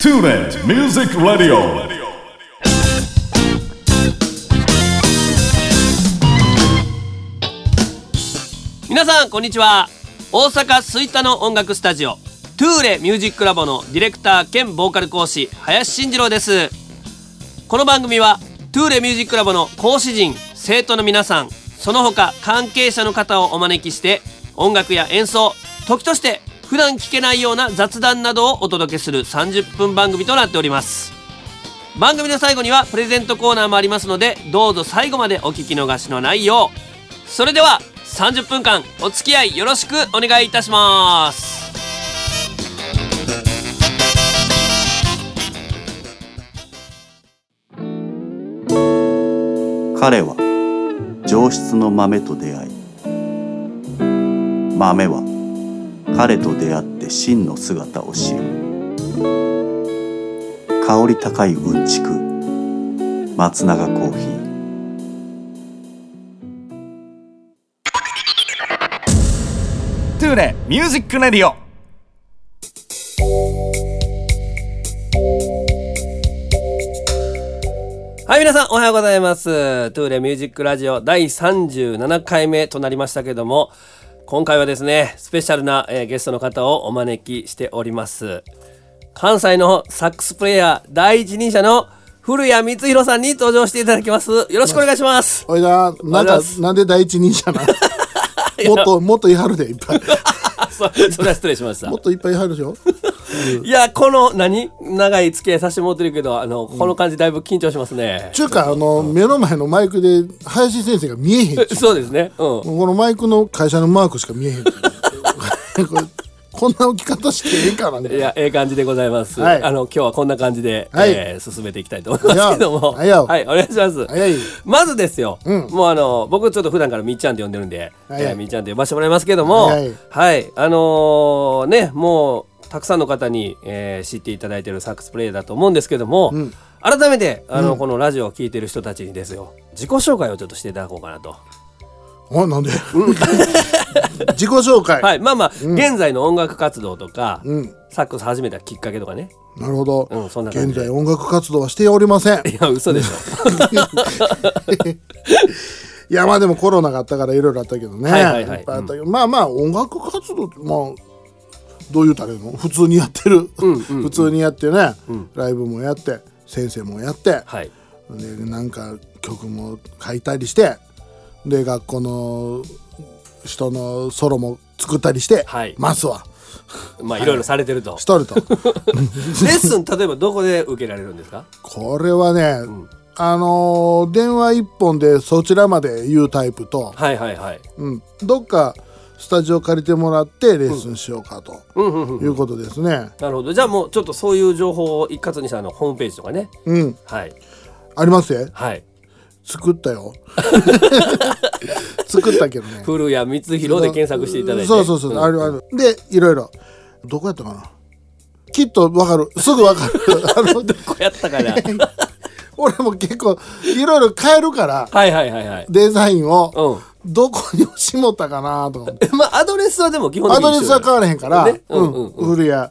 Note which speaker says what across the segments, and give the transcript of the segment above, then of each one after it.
Speaker 1: TuneIn Music Radio.
Speaker 2: 皆さんこんにちは大阪吹田の音楽スタジオトゥーレミュージックラボのディレクター兼ボーカル講師林慎次郎ですこの番組はトゥーレミュージックラボの講師陣生徒の皆さんその他関係者の方をお招きして音楽や演奏時として普段聞けないような雑談などをお届けする30分番組となっております。番組の最後にはプレゼントコーナーもありますのでどうぞ最後までお聞き逃しのないよう。それでは30分間お付き合いよろしくお願いいたします。
Speaker 3: 彼は上質の豆と出会い豆は彼と出会って真の姿を知る。香り高いうんちく。松永コーヒー。
Speaker 1: トゥーレミュージックレディオ。
Speaker 2: はい皆さんおはようございます。トゥーレミュージックラジオ第37回目となりましたけども今回はですねスペシャルな、えーゲストの方をお招きしております。関西のサックスプレイヤー第一人者の古谷光弘さんに登場していただきます。よろしくお願いします。
Speaker 4: おいだ、なんかなんで第一人者な もっと、もっといはるで、いっぱい。
Speaker 2: それは失礼しました。
Speaker 4: もっといっぱいいはるでしょ？
Speaker 2: いやこの何？長い付き合いさせてもらってるけどあのこの感じだいぶ緊張しますね、
Speaker 4: ちゅうか、あの、目の前のマイクで、林先生が見えへん。
Speaker 2: そうですね。うん。
Speaker 4: このマイクの会社のマークしか見えへん。こんな置き方してええかなみたいな。
Speaker 2: いや、ええ感じでございます。
Speaker 4: はい。
Speaker 2: あの、今日はこんな感じで、
Speaker 4: はい。
Speaker 2: えー進めていきたいと思いますけども。
Speaker 4: はい
Speaker 2: お願いします。まずですよ、
Speaker 4: うん。
Speaker 2: もうあの、僕ちょっと普段からみっちゃんって呼んでるんで、
Speaker 4: はい。
Speaker 2: えーみっちゃんって呼ばせてもらいますけども、は
Speaker 4: はいい、
Speaker 2: あのーね、もう、たくさんの方に、えー知っていただいてるサックスプレイヤーだと思うんですけども、
Speaker 4: うん
Speaker 2: 改めて、あの、このラジオを聴いてる人たちにですよ、自己紹介をちょっとしていただこうかなと。
Speaker 4: あ、なんで？自己紹介。
Speaker 2: はい、まあまあ、現在の音楽活動とか、
Speaker 4: うん。
Speaker 2: サックス始めたきっかけとかね。
Speaker 4: なるほど。
Speaker 2: うんそんな
Speaker 4: 現在音楽活動はしておりません。
Speaker 2: いや、嘘でしょ。
Speaker 4: いやまあでもコロナがあったからいろいろあったけどね、まあまあ音楽活動まあどう言うたらいいの？普通にやってる、普通にやってね、ライブもやって先生もやって、
Speaker 2: はい。
Speaker 4: でなんか曲も書いたりしてで学校の人のソロも作ったりして、
Speaker 2: はい。
Speaker 4: ますわ。
Speaker 2: まあいろいろされてると。
Speaker 4: しとると。
Speaker 2: レッスン例えばどこで受けられるんですか？
Speaker 4: これはね、あのー電話一本でそちらまで言うタイプと、
Speaker 2: はいはいはい。
Speaker 4: うん、どっかスタジオ借りてもらってレッスンしようかと。いうことですね。
Speaker 2: なるほど。じゃあもうちょっとそういう情報を一括にしたあのホームページとかね。
Speaker 4: うん、
Speaker 2: はい
Speaker 4: あります？よ。
Speaker 2: はい。
Speaker 4: 作ったよ。作ったけどね。
Speaker 2: 古谷光弘で検索していただいて。
Speaker 4: そうそうそう、
Speaker 2: ん
Speaker 4: あるある。で、いろいろ。どこやったかな？きっとわかる。すぐわかる。あの、
Speaker 2: どこやったかな？
Speaker 4: 俺も結構いろいろ変えるから、
Speaker 2: はいはいはいはい。
Speaker 4: デザインを
Speaker 2: うん。
Speaker 4: どこにしもったかなと思って。
Speaker 2: まあアドレスはでも基本的
Speaker 4: ア
Speaker 2: に一緒
Speaker 4: ドレスは変わらへんから、
Speaker 2: ね
Speaker 4: う
Speaker 2: うんうんうん
Speaker 4: ん、古谷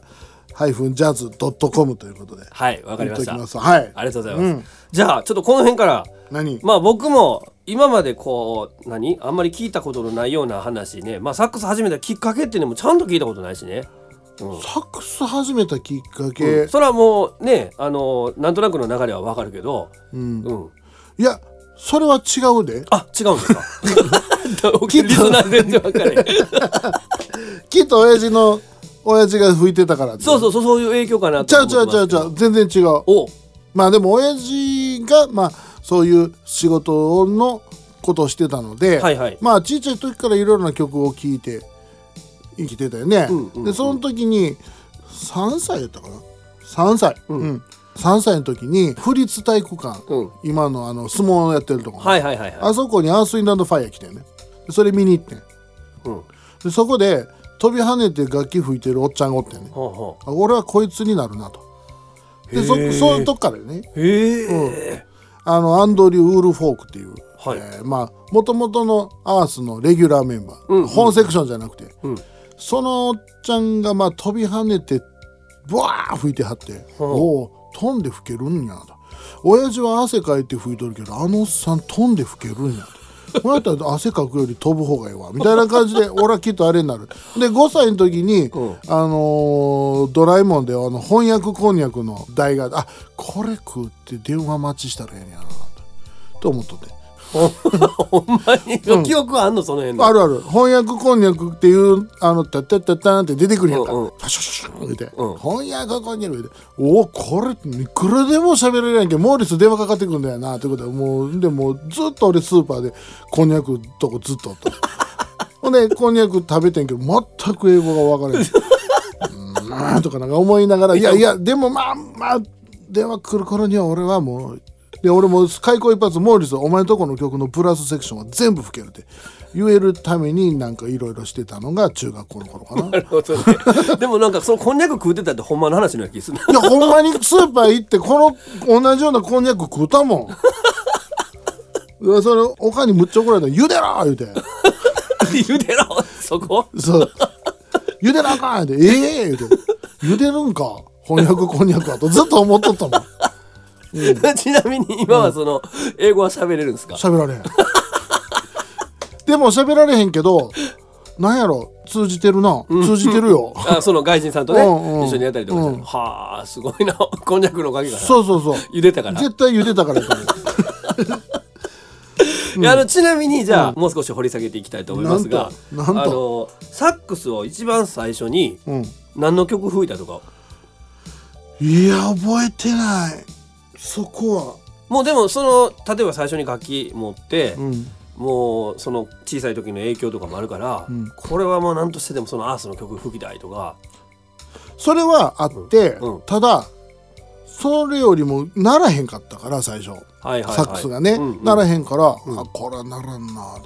Speaker 4: ハイフンジャズドットコムということで。
Speaker 2: はいわかりました。
Speaker 4: 言っときますはい。
Speaker 2: ありがとうございます。
Speaker 4: うん
Speaker 2: じゃあちょっとこの辺から。
Speaker 4: 何？
Speaker 2: まあ僕も今までこう何？あんまり聞いたことのないような話ねまあサックス始めたきっかけっていうのもちゃんと聞いたことないしね、うん
Speaker 4: サックス始めたきっかけ、
Speaker 2: それはもうねあのなんとなくの流れはわかるけど、
Speaker 4: うん
Speaker 2: うん、
Speaker 4: いやそれは違うで。
Speaker 2: あ違うんですか？リスナー全然わかれ
Speaker 4: きっと親父の親父が吹いてたからって。
Speaker 2: そうそうそうそういう影響かな
Speaker 4: ちゃうちゃ
Speaker 2: と思ってます
Speaker 4: うちゃうちゃう。全然違う。
Speaker 2: お
Speaker 4: まあでも親父がまあそういう仕事のことをしてたので、
Speaker 2: はいはい。
Speaker 4: まあちっちゃい時からいろいろな曲を聴いて生きてたよね、
Speaker 2: うんうんうん。
Speaker 4: でその時に3歳やったかな？3歳、
Speaker 2: うん。
Speaker 4: うん3歳の時に府立体育館、
Speaker 2: うん。
Speaker 4: 今のあの相撲をやってるところ、
Speaker 2: はいはいはいはい。
Speaker 4: あそこにアース・インランド・ファイア来てんね。でそれ見に行ってん。
Speaker 2: うん。
Speaker 4: でそこで飛び跳ねて楽器吹いてるおっちゃんがおってんね。
Speaker 2: ほうほ
Speaker 4: あ俺はこいつになるなと。でそそういうとこからね。
Speaker 2: うへえ、
Speaker 4: あのアンドリュー・ウールフォークっていう、
Speaker 2: はい。
Speaker 4: えーまあもともとのアースのレギュラーメンバー、
Speaker 2: うんうん
Speaker 4: 本セクションじゃなくて、
Speaker 2: うん。
Speaker 4: そのおっちゃんがまあ飛び跳ねてブワー吹いてはって「おお飛んで吹けるんや」と「親父は汗かいて吹いとるけどあのおっさん飛んで吹けるんや」と。こうやったら汗かくより飛ぶ方がいいわ。みたいな感じで 俺はきっとあれになる。で5歳の時に、あのードラえもんであの翻訳こんにゃくの台があこれ食って電話待ちしたらええんやなと思っとって
Speaker 2: ほんまに、記憶あんのその辺の。
Speaker 4: あるある。翻訳こんにゃくっていうあのタッタッタッタンって出てくるやんか、
Speaker 2: うんうん。
Speaker 4: パシュシュシュンって、
Speaker 2: うん
Speaker 4: 翻訳こんにゃくっておおこれいくらでも喋れるやんけモーリス電話かかってくるんだよなってことはもうでもうずっと俺スーパーでこんにゃくとこずっとおったほんでこんにゃく食べてんけど全く英語が分からへんうんとかなんか思いながらいやいやでもまあまあ電話来る頃には俺はもうで俺も開口一発モーリスお前のとこの曲のプラスセクションは全部吹けるって。言えるためになんかいろいろしてたのが中学校の頃かな。
Speaker 2: なるほどね。でもなんかそのこんにゃく食うてたってほんまの話のような気する。
Speaker 4: いやほんまにスーパー行ってこの同じようなこんにゃく食うたもん。うわそれおかんにむっちゃ怒られた「茹でろ!」言うて。
Speaker 2: 茹でろ!そこ？
Speaker 4: そう「茹でなあかん!」言うて「ええ!言うて「茹でるんか?翻訳こんにゃくは」とずっと思っとったもん
Speaker 2: ちなみに今はその英語は喋れるんですか？
Speaker 4: 喋られへん。でも喋られへんけどなんやろ通じてるな。通じてるよ。
Speaker 2: あその外人さんとね
Speaker 4: うんうん。
Speaker 2: 一緒にやったりとかして。
Speaker 4: うん。
Speaker 2: はあすごいな。こんにゃくのおかげかな
Speaker 4: そうそうそう。
Speaker 2: 茹でたから。
Speaker 4: 絶対茹でたからやと
Speaker 2: いやあのちなみにじゃあ、もう少し掘り下げていきたいと思いますが
Speaker 4: なんと。なんと。
Speaker 2: あのサックスを一番最初に
Speaker 4: うん。
Speaker 2: 何の曲吹いたとか？
Speaker 4: いや覚えてないそこは。
Speaker 2: もうでもその例えば最初に楽器持って、
Speaker 4: うん。
Speaker 2: もうその小さい時の影響とかもあるから、
Speaker 4: うん。
Speaker 2: これはもう何としてでもそのアースの曲吹きたいとか。
Speaker 4: それはあって、
Speaker 2: うん。うん。
Speaker 4: ただそれよりもならへんかったから最初、
Speaker 2: はいはいはい。
Speaker 4: サックスがね、
Speaker 2: うんうん。
Speaker 4: ならへんから、
Speaker 2: うん。
Speaker 4: あこれはならんな。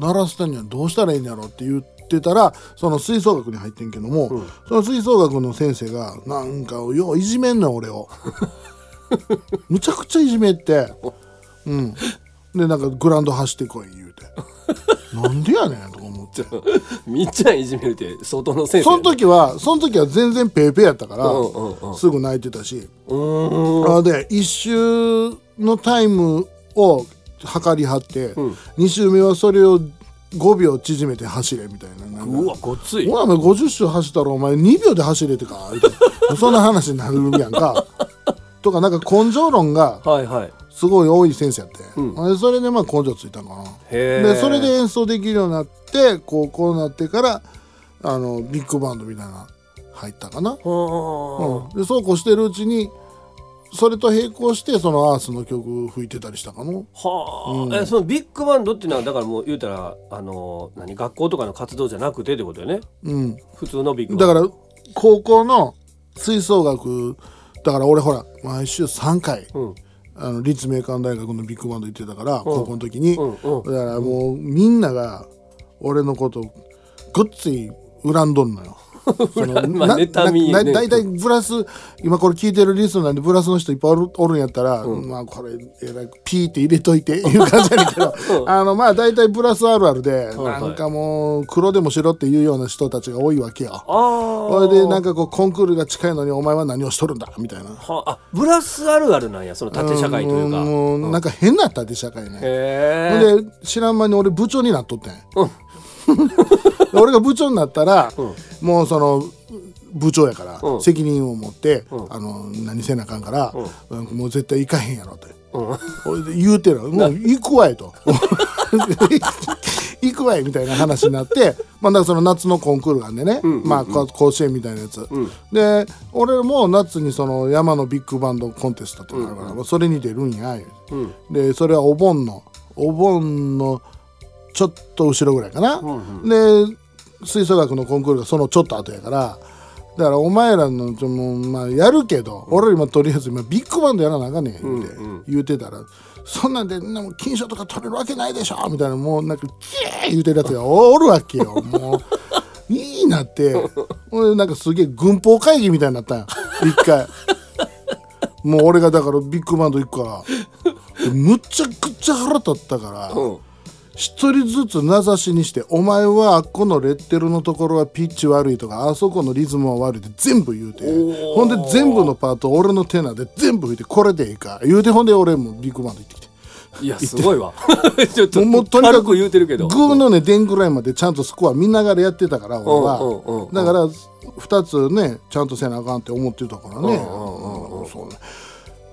Speaker 4: 鳴らすためにはどうしたらいいんやろって言ってたらその吹奏楽に入ってんけども、
Speaker 2: うん。
Speaker 4: その吹奏楽の先生がなんかよういじめんのよ俺を むちゃくちゃいじめって。うん。でなんかグラウンド走ってこい言うて。なんでやねんとか思って。
Speaker 2: みっちゃんいじめるって相当の先生
Speaker 4: その時はその時は全然ペーペーやったから、
Speaker 2: うんうんうん。
Speaker 4: すぐ泣いてたし、あで1周のタイムを測り張って、
Speaker 2: うん。
Speaker 4: 2周目はそれを5秒縮めて走れみたいな。
Speaker 2: うわごっつい。
Speaker 4: お前お前50周走ったらお前2秒で走れてかそんな話になるやんかとかなんか根性論が
Speaker 2: はいはい。
Speaker 4: すごい多い先生やって、
Speaker 2: うん。
Speaker 4: でそれでまあ根性ついたんかなでそれで演奏できるようになって高校になってからあのビッグバンドみたいな入ったかな、
Speaker 2: は
Speaker 4: うん、でそうこうしてるうちにそれと並行してそのアースの曲吹いてたりしたかな。
Speaker 2: あはあ、
Speaker 4: うん。
Speaker 2: えそのビッグバンドっていうのはだからもう言うたらあの何学校とかの活動じゃなくてってことよね。
Speaker 4: うん。
Speaker 2: 普通のビッグバンド。
Speaker 4: だから高校の吹奏楽だから俺ほら毎週3回
Speaker 2: うん。
Speaker 4: あの立命館大学のビッグバンド行ってたから高校の時に、だからもうみんなが俺のことごっつい恨んどんのよ。その
Speaker 2: まあ妬みね。
Speaker 4: なだいたいブラス今これ聞いてるリスナーでブラスの人いっぱいおる おるんやったら、まあこれえらいピーって入れといて いう感じやねんけど、あのまあ大体ブラスあるあるで、
Speaker 2: はい
Speaker 4: なんかもう黒でも白っていうような人たちが多いわけよ。
Speaker 2: ああ
Speaker 4: それでなんかこうコンクールが近いのにお前は何をしとるんだみたいな。
Speaker 2: はあブラスあるあるなんやその縦社会というか。
Speaker 4: うなんか変なったで社会ね。で知らん間に俺部長になっとってん、俺が部長になったら、もうその部長やから、
Speaker 2: うん。
Speaker 4: 責任を持って、
Speaker 2: ん。
Speaker 4: あの何せなあかんから、うん。もう絶対行かへんやろって、言うてるもう行くわいと。行くわいみたいな話になって、まあ、その夏のコンクールがあんでね、まあ、こ甲子園みたいなやつ、で俺も夏にその山のビッグバンドコンテストっていうのがあるかそれに出るんやう
Speaker 2: ん。
Speaker 4: でそれはお盆のお盆のちょっと後ろぐらいかな、で吹奏楽のコンクールがそのちょっと後やから。だからお前らのちょもう、まあ、やるけど、俺今とりあえず今ビッグバンドやらなあかんねん言うて、言うてたらそんなんでなんも金賞とか取れるわけないでしょみたいなもうなんかキー言うてるやつが おるわけよもう。いいなって。俺なんかすげえ軍法会議みたいになったんや一回。もう俺がだからビッグバンド行くから。むちゃくちゃ腹立ったから、
Speaker 2: うん
Speaker 4: 一人ずつ名指しにして「お前はあっこのレッテルのところはピッチ悪い」とか「あそこのリズムは悪い」って全部言うて
Speaker 2: ー。
Speaker 4: ほんで全部のパートを俺のテナーで全部吹いてこれでいいか言うてほんで俺もビッグバンド行ってきて。
Speaker 2: いやすごいわ。ちょっと
Speaker 4: もうとにかく
Speaker 2: 言うてるけど。
Speaker 4: グーのね電ぐらいまでちゃんとスコア見ながらやってたから俺は、
Speaker 2: うんうんうんうん。
Speaker 4: だから2つねちゃんとせなあかんって思ってたからね、うん。そうね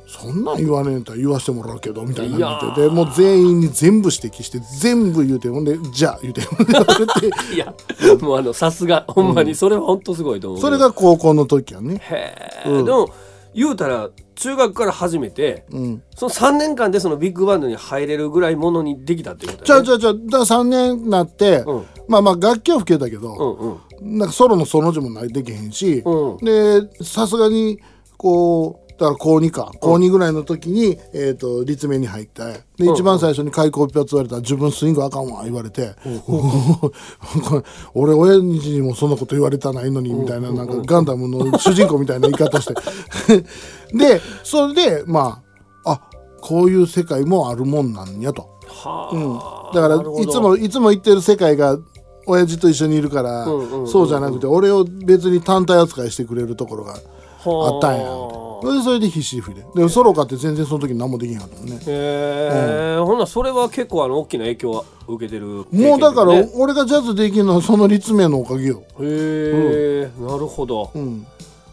Speaker 4: そんなん言わねえんだ言わしてもらうけどみたいなの言ってでもう全員に全部指摘して全部言うてほんで「じゃあ」言うてほんで言われて
Speaker 2: いやもうあのさすがほんまにそれは本当すごいと思う
Speaker 4: それが高校の時やね。
Speaker 2: へえ、
Speaker 4: うん。
Speaker 2: でも言うたら中学から始めて、
Speaker 4: うん。
Speaker 2: その3年間でそのビッグバンドに入れるぐらいものにできたっていうこと
Speaker 4: じゃじゃあじゃあだから3年になって、
Speaker 2: うん。
Speaker 4: まあまあ楽器は吹けたけど、
Speaker 2: うんうん。
Speaker 4: なんかソロのその字もないできへんし、
Speaker 2: うん。
Speaker 4: でさすがにこうだから高2か。高2ぐらいの時に、えー、と立命に入ってで一番最初に開口一発言われたら「自分スイングあかんわ」言われて「これ 俺親父にもそんなこと言われたないのに」みたいななんかガンダムの主人公みたいな言い方して。でそれでまああこういう世界もあるもんなんやと。
Speaker 2: はあ、
Speaker 4: だからいつもいつも言ってる世界が親父と一緒にいるから、
Speaker 2: うんうんうんうん。
Speaker 4: そうじゃなくて俺を別に単体扱いしてくれるところがあったんや。
Speaker 2: は
Speaker 4: それでそれで必死に吹いてでソロかって全然その時何もできへんかったもんね。
Speaker 2: へえ、ほんならそれは結構あの大きな影響は受けてる
Speaker 4: もうだから俺がジャズできるのはその立命のおかげよ、
Speaker 2: へえ、なるほど、
Speaker 4: うん、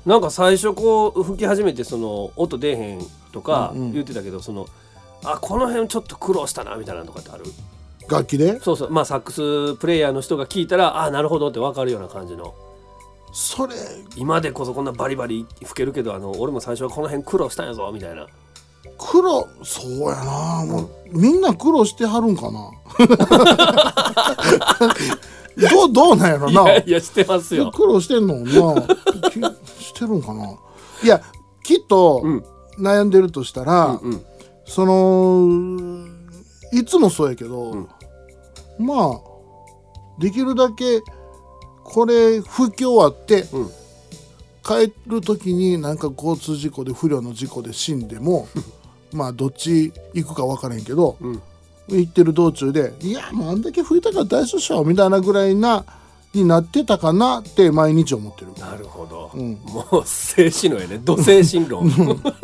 Speaker 2: なんか最初こう吹き始めてその音出えへんとか
Speaker 4: うんうん
Speaker 2: 言ってたけど、そのあこの辺ちょっと苦労したなみたいなのとかってある？
Speaker 4: 楽器で？
Speaker 2: そうそう。まあサックスプレイヤーの人が聞いたらあなるほどって分かるような感じの
Speaker 4: それ
Speaker 2: 今でこそこんなバリバリ吹けるけどあの俺も最初はこの辺苦労したんやぞみたいな。
Speaker 4: 苦労そうやな。もう、みんな苦労してはるんかな。どうどうなんやろ
Speaker 2: い
Speaker 4: な
Speaker 2: やいやしてますよ。
Speaker 4: 苦労してんのな。きしてるんかな。いやきっと
Speaker 2: うん。
Speaker 4: 悩んでるとしたら、
Speaker 2: うん。
Speaker 4: そのいつもそうやけど、
Speaker 2: うん。
Speaker 4: まあできるだけこれ吹き終わって、
Speaker 2: うん。
Speaker 4: 帰る時になんか交通事故で不慮の事故で死んでも まあどっち行くか分からへんけど、
Speaker 2: うん。
Speaker 4: 行ってる道中で「いやもうあんだけ吹いたから大丈夫っしょ」みたいなぐらいなになってたかなって毎日思ってる。
Speaker 2: なるほど、
Speaker 4: うん。
Speaker 2: もう精神論やね。土精神論
Speaker 4: だか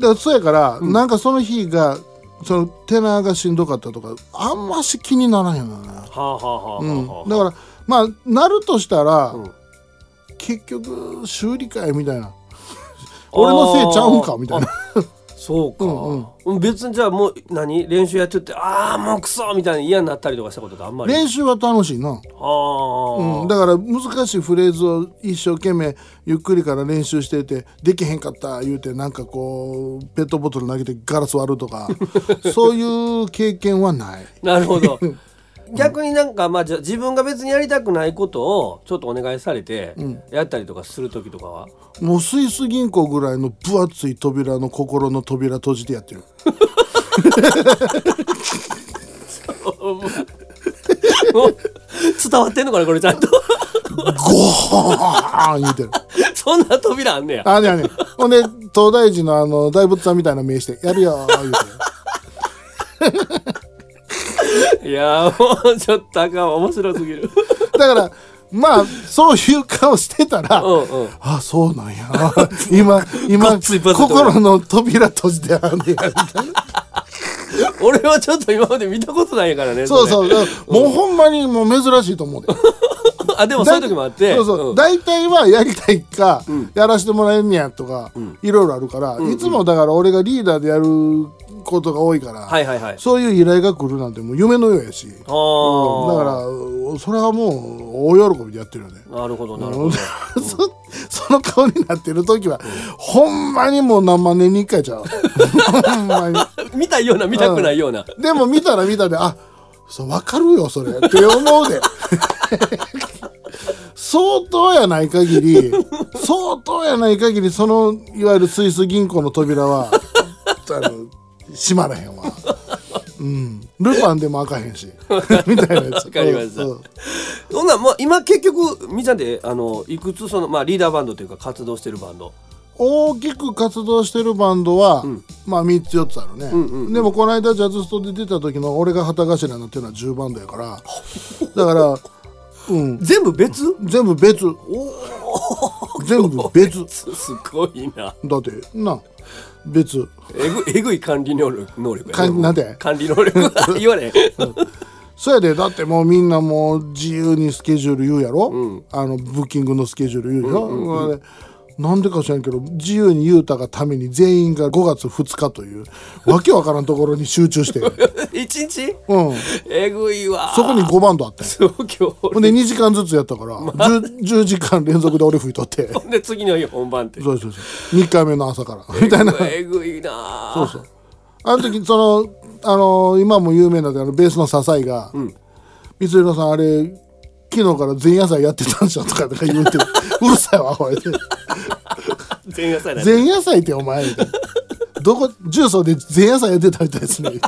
Speaker 4: らそうやから、なんかその日がそのテナーがしんどかったとかあんまし気にならへんのね、
Speaker 2: はあはあはあはあ、
Speaker 4: うん。
Speaker 2: はあ
Speaker 4: だからまあなるとしたら、
Speaker 2: うん。
Speaker 4: 結局修理会みたいな。俺のせいちゃうんかみたいな。
Speaker 2: そうか、
Speaker 4: うん
Speaker 2: うん。別にじゃあもう何？練習やっててああもうクソみたいに嫌になったりとかしたことってあんまり？
Speaker 4: 練習は楽しいな、
Speaker 2: ああ、
Speaker 4: うん、だから難しいフレーズを一生懸命ゆっくりから練習しててできへんかった言うてなんかこうペットボトル投げてガラス割るとか そういう経験はない。
Speaker 2: なるほど 逆になんかまあ自分が別にやりたくないことをちょっとお願いされて
Speaker 4: ん
Speaker 2: やったりとかする時とかは、
Speaker 4: もうスイス銀行ぐらいの分厚い扉の心の扉閉じてやってる。
Speaker 2: 伝わってんのかなこれちゃんと？
Speaker 4: ゴーン言うてる。
Speaker 2: そんな扉あんねや
Speaker 4: あねあね。ほんで東大寺のあの大仏さんみたいな目してやるよ言うてる。
Speaker 2: いやーもうちょっとあかんわ。面白すぎる。
Speaker 4: だからまあそういう顔してたら、
Speaker 2: うんうん。
Speaker 4: あそうなんや。今今心の扉閉じてあんねやみたいな
Speaker 2: 俺はちょっと今まで見たことないからね
Speaker 4: そうそう。
Speaker 2: う
Speaker 4: もうほんまにもう珍しいと思うで
Speaker 2: あでもそういう時もあって
Speaker 4: そうそう、
Speaker 2: ん
Speaker 4: 大体はやりたいか、
Speaker 2: ん。
Speaker 4: やらしてもらえんねやとか、いろいろあるから、いつもだから俺がリーダーでやることが多いから、
Speaker 2: はいはいはい。
Speaker 4: そういう依頼が来るなんてもう夢のようやし、だからそれはもう大喜びでやってるよね。
Speaker 2: なるほどなるほど、
Speaker 4: そその顔になってる時は、ほんまにもう何万年に一回ちゃう。ほんまに。
Speaker 2: 見たいような見たくないような、
Speaker 4: でも見たら見たであそう分かるよそれ。って思うで 相当やない限り相当やない限りそのいわゆるスイス銀行の扉はあの閉まらへんわ。うん。ルパンでも開かへんし。みたいなやつ。
Speaker 2: わかりました。
Speaker 4: うん。
Speaker 2: なんまあ今結局みーちゃんであのいくつそのまあリーダーバンドというか活動してるバンド。
Speaker 4: 大きく活動してるバンドは、
Speaker 2: ん。
Speaker 4: まあ3つ4つあるね、
Speaker 2: んうんうん。
Speaker 4: でもこの間ジャズストで出た時の俺が旗頭になってるのは10バンドやから。だからうん。
Speaker 2: 全部別？
Speaker 4: 全部別。全部別。
Speaker 2: すごいな。
Speaker 4: だってな別。
Speaker 2: えぐえぐい管理能力能力や
Speaker 4: かんなんで？
Speaker 2: 管理能力。言われへん。
Speaker 4: そやでだってもうみんなもう自由にスケジュール言うやろ、
Speaker 2: ん。
Speaker 4: あのブッキングのスケジュール言うよ、でなんでか知らんけど自由に言うたがために全員が5月2日というわけわからんところに集中して、
Speaker 2: 一日？
Speaker 4: うん、
Speaker 2: えぐいわ。
Speaker 4: そこに5バンドあって。
Speaker 2: そう今
Speaker 4: ほんで2時間ずつやったから 10, 10時間連続で俺吹いとって。
Speaker 2: 日で次の日本番って。
Speaker 4: そうそうそう。3日目の朝から。みたいな。
Speaker 2: えぐいな。
Speaker 4: そうそう。あの時そのあの今も有名なあのベースの笹井が「光弘さんあれ昨日から前夜祭やってたんじゃん」とかとか言うてうるさいわおい
Speaker 2: 前夜祭なんて
Speaker 4: 前夜祭ってお前どこ重曹で前夜祭やってたみたいですね。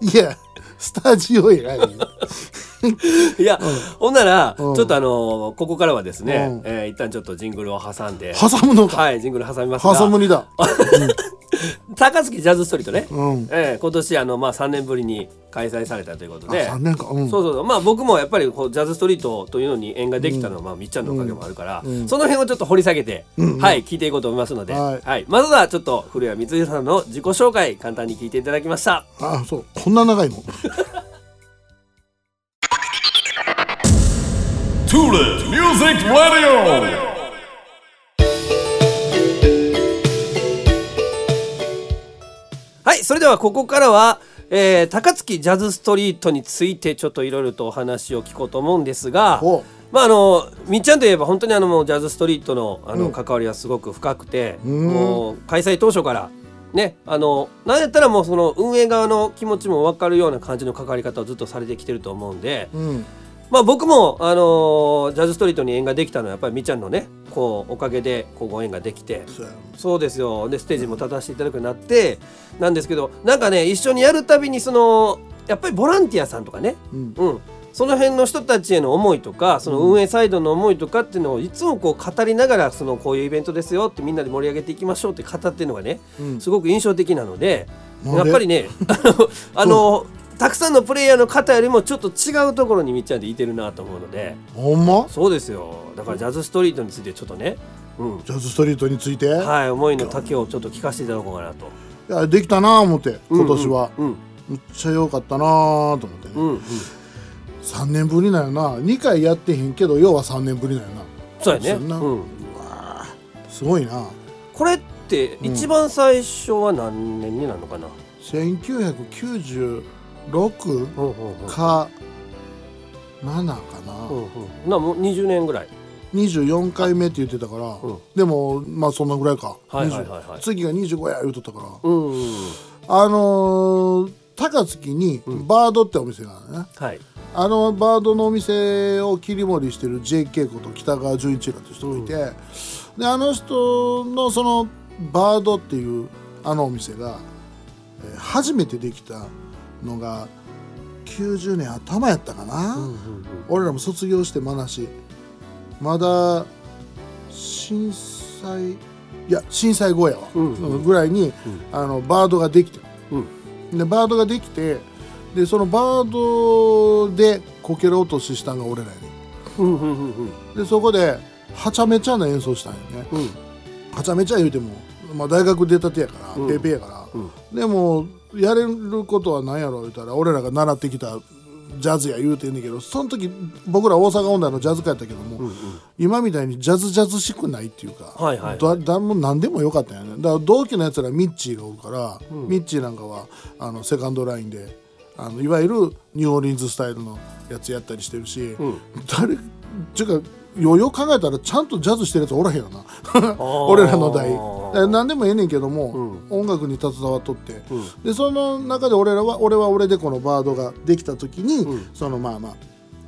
Speaker 4: いやスタジオや
Speaker 2: いや、ほんなら、
Speaker 4: うん。
Speaker 2: ちょっとあのーここからはですね、
Speaker 4: うん。
Speaker 2: えー一旦ちょっとジングルを挟んで。
Speaker 4: 挟むのか、
Speaker 2: はいジングル挟みますが。
Speaker 4: 挟むにだ
Speaker 2: 高槻ジャズストリートね、
Speaker 4: うん。
Speaker 2: えー今年あの、まあ、3年ぶりに開催されたということで。
Speaker 4: あ3年か。うん。
Speaker 2: そうそうそう。まあ僕もやっぱりこうジャズストリートというのに縁ができたのは、まあみっちゃんのおかげもあるから、
Speaker 4: うん。
Speaker 2: その辺をちょっと掘り下げて、
Speaker 4: うん
Speaker 2: はい聞いていこうと思いますので、は
Speaker 4: はい。い
Speaker 2: まずはちょっと古谷光弘さんの自己紹介簡単に聞いていただきました。
Speaker 4: あそう。こんな長いの
Speaker 1: ？Tulip Music Radio
Speaker 2: はいそれではここからは、えー高槻ジャズストリートについてちょっといろいろとお話を聞こうと思うんですが
Speaker 4: ほ
Speaker 2: まああのみっちゃんといえば本当にあのもうジャズストリートのあの
Speaker 4: うん。
Speaker 2: 関わりはすごく深くて、
Speaker 4: うん。
Speaker 2: もう開催当初からねあのなんやったらもうその運営側の気持ちも分かるような感じの関わり方をずっとされてきてると思うんで、
Speaker 4: ううん
Speaker 2: まあ僕もあのジャズストリートに縁ができたのはやっぱりみっちゃんのねこうおかげでこうご縁ができて
Speaker 4: そう
Speaker 2: ですよ。でステージも立たせていただくようになってなんですけどなんかね一緒にやるたびにそのやっぱりボランティアさんとかね
Speaker 4: うん。
Speaker 2: うん、その辺の人たちへの思いとかその運営サイドの思いとかっていうのをいつもこう語りながらそのこういうイベントですよってみんなで盛り上げていきましょうって語ってるのがね
Speaker 4: うん。
Speaker 2: すごく印象的なのでやっぱりねあの あのたくさんのプレイヤーの方よりもちょっと違うところにみっちゃんでいてるなと思うので。
Speaker 4: ほんま？
Speaker 2: そうですよ。だからジャズストリートについてちょっとね、うん
Speaker 4: ジャズストリートについて、
Speaker 2: はい、思いの丈をちょっと聞かせていただこうかなと。
Speaker 4: いやできたなあ思って今年は、
Speaker 2: うん
Speaker 4: めっちゃ良かったなあと思って。ね、
Speaker 2: うんうん。
Speaker 4: 3年ぶりなんやな。2回やってへんけど要は3年ぶりなんやな。
Speaker 2: そうやね、
Speaker 4: そうやな。
Speaker 2: うん、
Speaker 4: すごいな。
Speaker 2: これって一番最初は何年になるのかな、
Speaker 4: 1996
Speaker 2: うん。うんうん
Speaker 4: か7かな、
Speaker 2: うんうん、なもう20年ぐらい。
Speaker 4: 24回目って言ってたから、
Speaker 2: うん。
Speaker 4: でもまあそんなぐらいか、
Speaker 2: はいはいはいはい。
Speaker 4: 20次が25や言うとったから。
Speaker 2: うんうんうん。
Speaker 4: あのー高槻にバードってお店があるね、
Speaker 2: はい。
Speaker 4: あのバードのお店を切り盛りしてる JK こと北川純一郎という人がいて、であの人のそのバードっていうあのお店が、えー初めてできたのが90年頭やったかな、
Speaker 2: うんうん
Speaker 4: 俺らも卒業してまなしまだ震災いや震災後やわ、
Speaker 2: うんうん。
Speaker 4: ぐらいに、あのバードができて。
Speaker 2: うん。
Speaker 4: でバードができてでそのバードでこけら落とししたんが俺らやね。
Speaker 2: うんうんうんうん。
Speaker 4: でそこではちゃめちゃな演奏したんよね。
Speaker 2: うん。
Speaker 4: はちゃめちゃ言うても、まあ、大学出たてやから、
Speaker 2: うん。
Speaker 4: ペーペーやから、
Speaker 2: うん。
Speaker 4: でもやれることは何やろ言うたら俺らが習ってきたジャズや言うてんねんけどその時僕ら大阪音大のジャズ家やったけども、
Speaker 2: うんうん。
Speaker 4: 今みたいにジャズジャズしくないっていうか、
Speaker 2: はいはいはい
Speaker 4: だだも何でもよかったんやねだから同期のやつらミッチーがおるから、
Speaker 2: うん。
Speaker 4: ミッチーなんかはあのセカンドラインであのいわゆるニューオーリンズスタイルのやつやったりしてるし、
Speaker 2: うん。
Speaker 4: 誰ちゅうかよよ考えたらちゃんとジャズしてるやつおらへんよな。
Speaker 2: ー
Speaker 4: 俺らの代。え何でもええねんけども、
Speaker 2: う
Speaker 4: 音楽に携わっとって、
Speaker 2: うん。
Speaker 4: でその中で俺らは俺は俺でこのバードができた時に、
Speaker 2: うん。
Speaker 4: そのまあまあ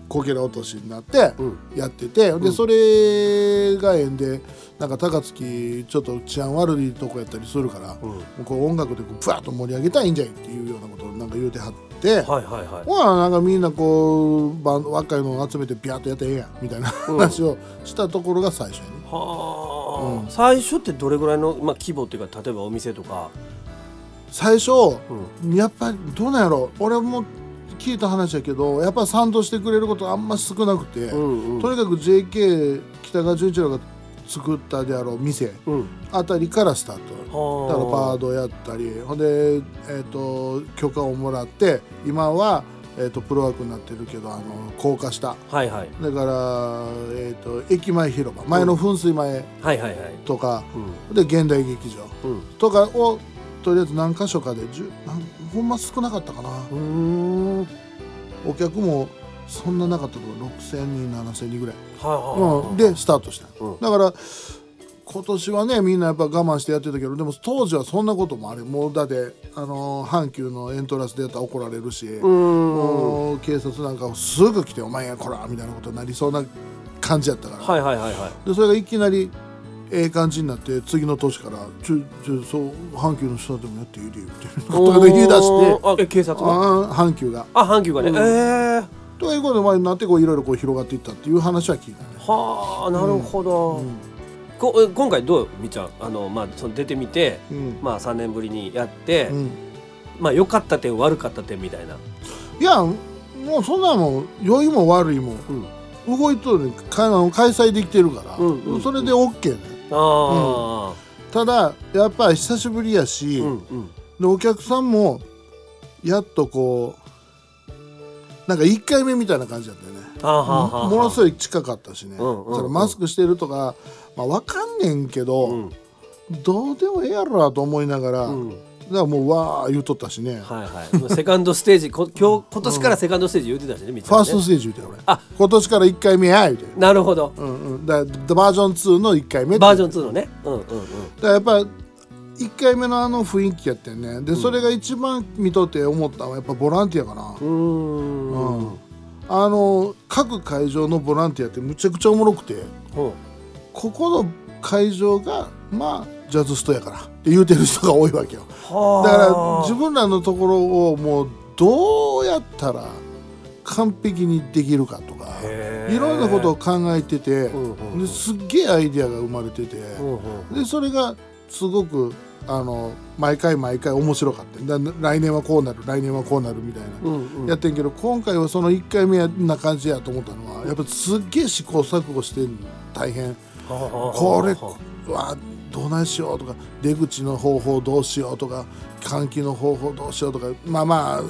Speaker 4: こけら落としになって
Speaker 2: うん。
Speaker 4: やってて、でそれが縁でなんか高槻ちょっと治安悪いとこやったりするから、こう音楽でこうブワッと盛り上げたいんじゃいっていうようなことをなんか言うてはって、
Speaker 2: はいはいはい。
Speaker 4: ほらなんかみんなこう若いのを集めてビャッとやってええやんみたいな話をしたところが最初やね。
Speaker 2: はあ、
Speaker 4: うん。
Speaker 2: 最初ってどれぐらいの、まあ、規模っていうか例えばお店とか、
Speaker 4: 最初
Speaker 2: うん。
Speaker 4: やっぱりどうなんやろ。俺も聞いた話やけどやっぱ賛同してくれることあんま少なくて、
Speaker 2: うんうん。
Speaker 4: とにかく JK 北川純一郎が作ったであろう店
Speaker 2: うん。
Speaker 4: あたりからスタート。
Speaker 2: は
Speaker 4: だからパードやったりほんで、えー、と許可をもらって今は、えー、とプロワークになってるけどあの高架下。
Speaker 2: はいはい。
Speaker 4: だから、えー、と駅前広場。前の噴水前
Speaker 2: はいはいはい。
Speaker 4: とか、
Speaker 2: うん。
Speaker 4: で現代劇場。
Speaker 2: うん。
Speaker 4: とかをとりあえず何箇所かで10なんほんま少なかったかな、
Speaker 2: うーん。はい
Speaker 4: お客もそんななかったと思う6000人7000人ぐらい、
Speaker 2: はい
Speaker 4: うん、でスタートした、
Speaker 2: うん。
Speaker 4: だから今年はねみんなやっぱ我慢してやってたけどでも当時はそんなこともあれもうだってあのー阪急のエントランスでやったら怒られるし、
Speaker 2: うーん。
Speaker 4: もう警察なんかすぐ来て「お前やこら!」みたいなことになりそうな感じやったから、
Speaker 2: はいはいはいはい。
Speaker 4: でそれがいきなりええ感じになって次の年から「ちょちょそう阪急の人でもやっていいで」みたいなことが言い出して。
Speaker 2: あえ警察が？
Speaker 4: あ阪急が。
Speaker 2: あ阪急がね、
Speaker 4: うん。
Speaker 2: ええ。
Speaker 4: ということでまあなってこういろいろこう広がっていったっていう話は聞いたね。
Speaker 2: はあなるほど、
Speaker 4: うん。
Speaker 2: こえ今回どうみーちゃん？あの、まあ、その出てみて、
Speaker 4: うん。
Speaker 2: まあ、3年ぶりにやって、
Speaker 4: うん。
Speaker 2: まあ良かった点悪かった点みたいな、
Speaker 4: いやもうそんなもん良いも悪いも
Speaker 2: うん、
Speaker 4: 動いとるか開催できてるから、
Speaker 2: うんうん
Speaker 4: それで OK ね。
Speaker 2: あ
Speaker 4: ただやっぱり久しぶりやし、
Speaker 2: あ、うんうん。
Speaker 4: でお客さんもやっとこうなんか1回目みたいな感じだったよね。ものすごい近かったしね、マスクしてるとか、まあ、分かんねんけど、
Speaker 2: うん。
Speaker 4: どうでもええやろなと思いながら、
Speaker 2: うん。
Speaker 4: だからもうわー言うとったしね、
Speaker 2: はいはい。セカンドステージこ 今日今年からセカンドステージ言ってたしね。
Speaker 4: ファーストステージ言うてよ俺。
Speaker 2: あ。
Speaker 4: 今年から1回目や言うて。
Speaker 2: なるほど。
Speaker 4: うんうん、だだバージョン2の1回目
Speaker 2: バージョン
Speaker 4: ン
Speaker 2: 2のね。うんうんうん。
Speaker 4: だやっぱ1回目のあの雰囲気やってんね。でそれが一番見とって思ったのはやっぱボランティアかな、
Speaker 2: うーん。
Speaker 4: うん。あの各会場のボランティアってむちゃくちゃおもろくて
Speaker 2: ほ
Speaker 4: ここの会場がまあジャズストやからって言うてる人が多いわけよ。だから自分らのところをもうどうやったら完璧にできるかとかいろんなことを考えてて
Speaker 2: うんうんうん。
Speaker 4: ですっげえアイデアが生まれてて
Speaker 2: うんうん。
Speaker 4: でそれがすごくあの毎回毎回面白かった。だ来年はこうなる来年はこうなるみたいな、
Speaker 2: うんうん。
Speaker 4: やってんけど今回はその1回目な感じやと思ったのはやっぱすっげえ試行錯誤してんの。大変。これはどうなんしようとか出口の方法どうしようとか換気の方法どうしようとかまあまあ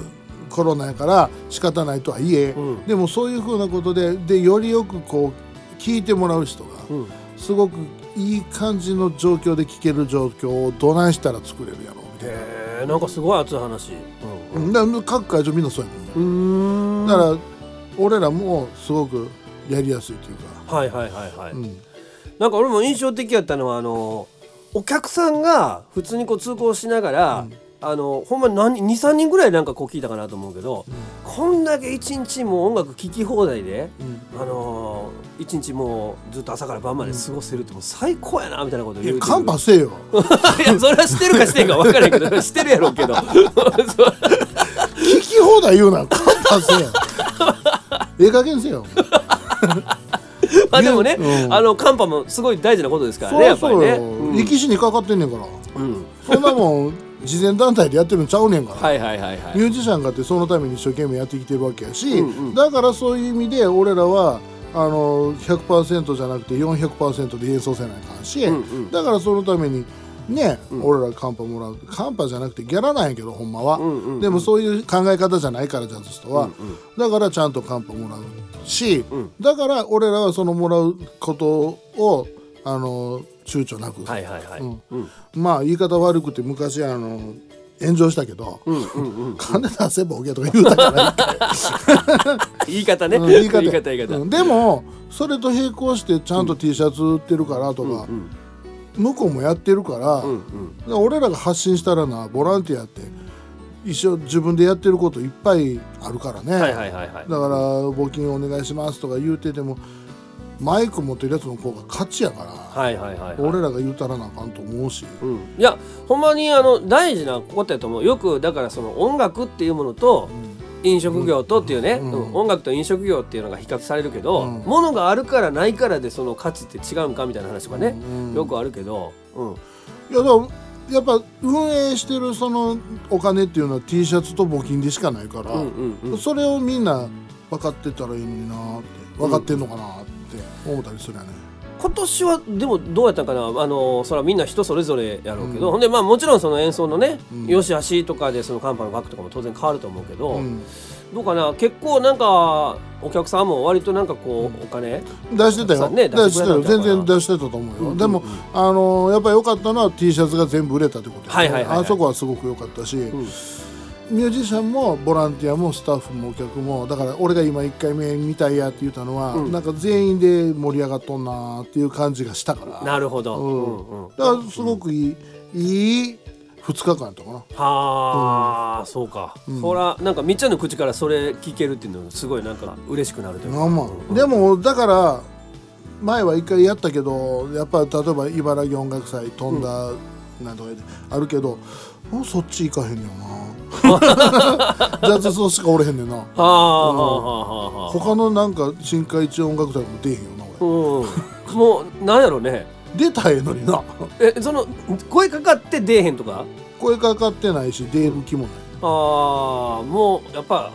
Speaker 4: コロナやから仕方ないとはいえ、
Speaker 2: うん。
Speaker 4: でもそういうふうなことででよりよくこう聞いてもらう人が
Speaker 2: うん。
Speaker 4: すごくいい感じの状況で聞ける状況をどないしたら作れるやろうみたいな。
Speaker 2: へえんかすごい熱い話。うん。
Speaker 4: うん、各会場みんなそうやもん。
Speaker 2: うーん。
Speaker 4: だから俺らもすごくやりやすいというか、
Speaker 2: はいはいはいはい、
Speaker 4: うん、
Speaker 2: なんか俺も印象的やったのはあのお客さんが普通にこう通行しながら、
Speaker 4: うん
Speaker 2: あのほんまに23人ぐらいなんかこう聞いたかなと思うけど、こんだけ一日もう音楽聴き放題で、
Speaker 4: うん。
Speaker 2: あのー一日もうずっと朝から晩まで過ごせるってもう最高やなみたいなこと言う
Speaker 4: カンパせえよ。
Speaker 2: いやそれはしてるかしてんか分からんけど してるやろうけど。
Speaker 4: 聞き放題言うな。カンパせえよ。ええ加減せえよ。
Speaker 2: まあでもね、
Speaker 4: うん。
Speaker 2: あのカンパもすごい大事なことですから
Speaker 4: そ
Speaker 2: ねやっぱりね。
Speaker 4: うよ、
Speaker 2: うん。
Speaker 4: 生き死にかかってんねんから。
Speaker 2: うん。
Speaker 4: そんなもん慈善団体でやってるんちゃうねんから、
Speaker 2: はいはいはいはい。
Speaker 4: ミュージシャンがってそのために一生懸命やってきてるわけやし、
Speaker 2: うんうん。
Speaker 4: だからそういう意味で俺らはあの100%じゃなくて400%で演奏せないかんし、
Speaker 2: うんうん。
Speaker 4: だからそのためにね、
Speaker 2: うん。
Speaker 4: 俺らカンパもらうカンパじゃなくてギャラなんやけどほんまは、
Speaker 2: うんうんうん。
Speaker 4: でもそういう考え方じゃないからジャズストは、
Speaker 2: うん。
Speaker 4: だからちゃんとカンパもらうし、
Speaker 2: うん。
Speaker 4: だから俺らはそのもらうことをあの躊躇なく、
Speaker 2: はいはいはい。
Speaker 4: うん
Speaker 2: うん
Speaker 4: まあ言い方悪くて昔あの炎上したけど、
Speaker 2: うんうんうん。
Speaker 4: 金出せボケとか言うたから一回
Speaker 2: 言い方ね。
Speaker 4: うん言い方
Speaker 2: 言い方言い方。
Speaker 4: うんでもそれと並行してちゃんと T シャツ売ってるからとか、
Speaker 2: うん
Speaker 4: 向こうもやってるから、
Speaker 2: うんうん
Speaker 4: で俺らが発信したらなボランティアって一生自分でやってることいっぱいあるからね、
Speaker 2: はいはいはいはい。
Speaker 4: だから募金お願いしますとか言うててもマイク持ってるやつの方が勝ちやから、
Speaker 2: はいはいはいはい。
Speaker 4: 俺らが言うたらなあかんと思うし、
Speaker 2: うん、いやほんまにあの大事なことやと思う。よくだからその音楽っていうものと飲食業とっていうね、
Speaker 4: うん。
Speaker 2: うん。音楽と飲食業っていうのが比較されるけど、
Speaker 4: うん。
Speaker 2: 物があるからないからでその価値って違うんかみたいな話とかね、
Speaker 4: うん。
Speaker 2: よくあるけど、うん、
Speaker 4: いやだやっぱ運営してるそのお金っていうのは T シャツと募金でしかないから、それをみんな分かってたらいいのになって分かってんのかなって思ったりするよね。
Speaker 2: 今年はでもどうやったんかな？あのそれはみんな人それぞれやろうけど、
Speaker 4: うん。
Speaker 2: ほんでまあもちろんその演奏のね、
Speaker 4: うん。
Speaker 2: よしあしとかでそのカンパの額とかも当然変わると思うけど、
Speaker 4: うん。
Speaker 2: どうかな？結構なんかお客さんも割となんかこう、お金
Speaker 4: 出してたよ、
Speaker 2: さね
Speaker 4: 出してたよ全然出してたと思うよ、
Speaker 2: うん。うんうん
Speaker 4: でもあのやっぱり良かったのは T シャツが全部売れたってことよね。
Speaker 2: はいはいはいはい。
Speaker 4: あそこはすごく良かったし、
Speaker 2: ん
Speaker 4: ミュージシャンもボランティアもスタッフもお客もだから俺が今1回目見たいやって言ったのは、
Speaker 2: うん。
Speaker 4: なんか全員で盛り上がっとんなっていう感じがしたから。
Speaker 2: なるほど、
Speaker 4: うん
Speaker 2: うんうん。
Speaker 4: だからすごくいい、いい2日間やったかな。
Speaker 2: はあ、そうか、
Speaker 4: うん。
Speaker 2: そらなんかみっちゃんの口からそれ聞けるっていうのすごいなんか嬉しくなるというか。
Speaker 4: まあまあ。でもだから前は一回やったけどやっぱ例えば茨城音楽祭飛んだなんとあるけど、もうそっち行かへんねんな。ジャズソしかおれへんねんな。
Speaker 2: はあ、はあはあはあはあ
Speaker 4: 他のなんか新海地音楽祭も出えへんよな俺。
Speaker 2: うん。もうなんやろね。
Speaker 4: 出たらええのにな。
Speaker 2: えその声かかって出えへんとか？
Speaker 4: 声かかってないし出る気もない。
Speaker 2: ああもうやっぱ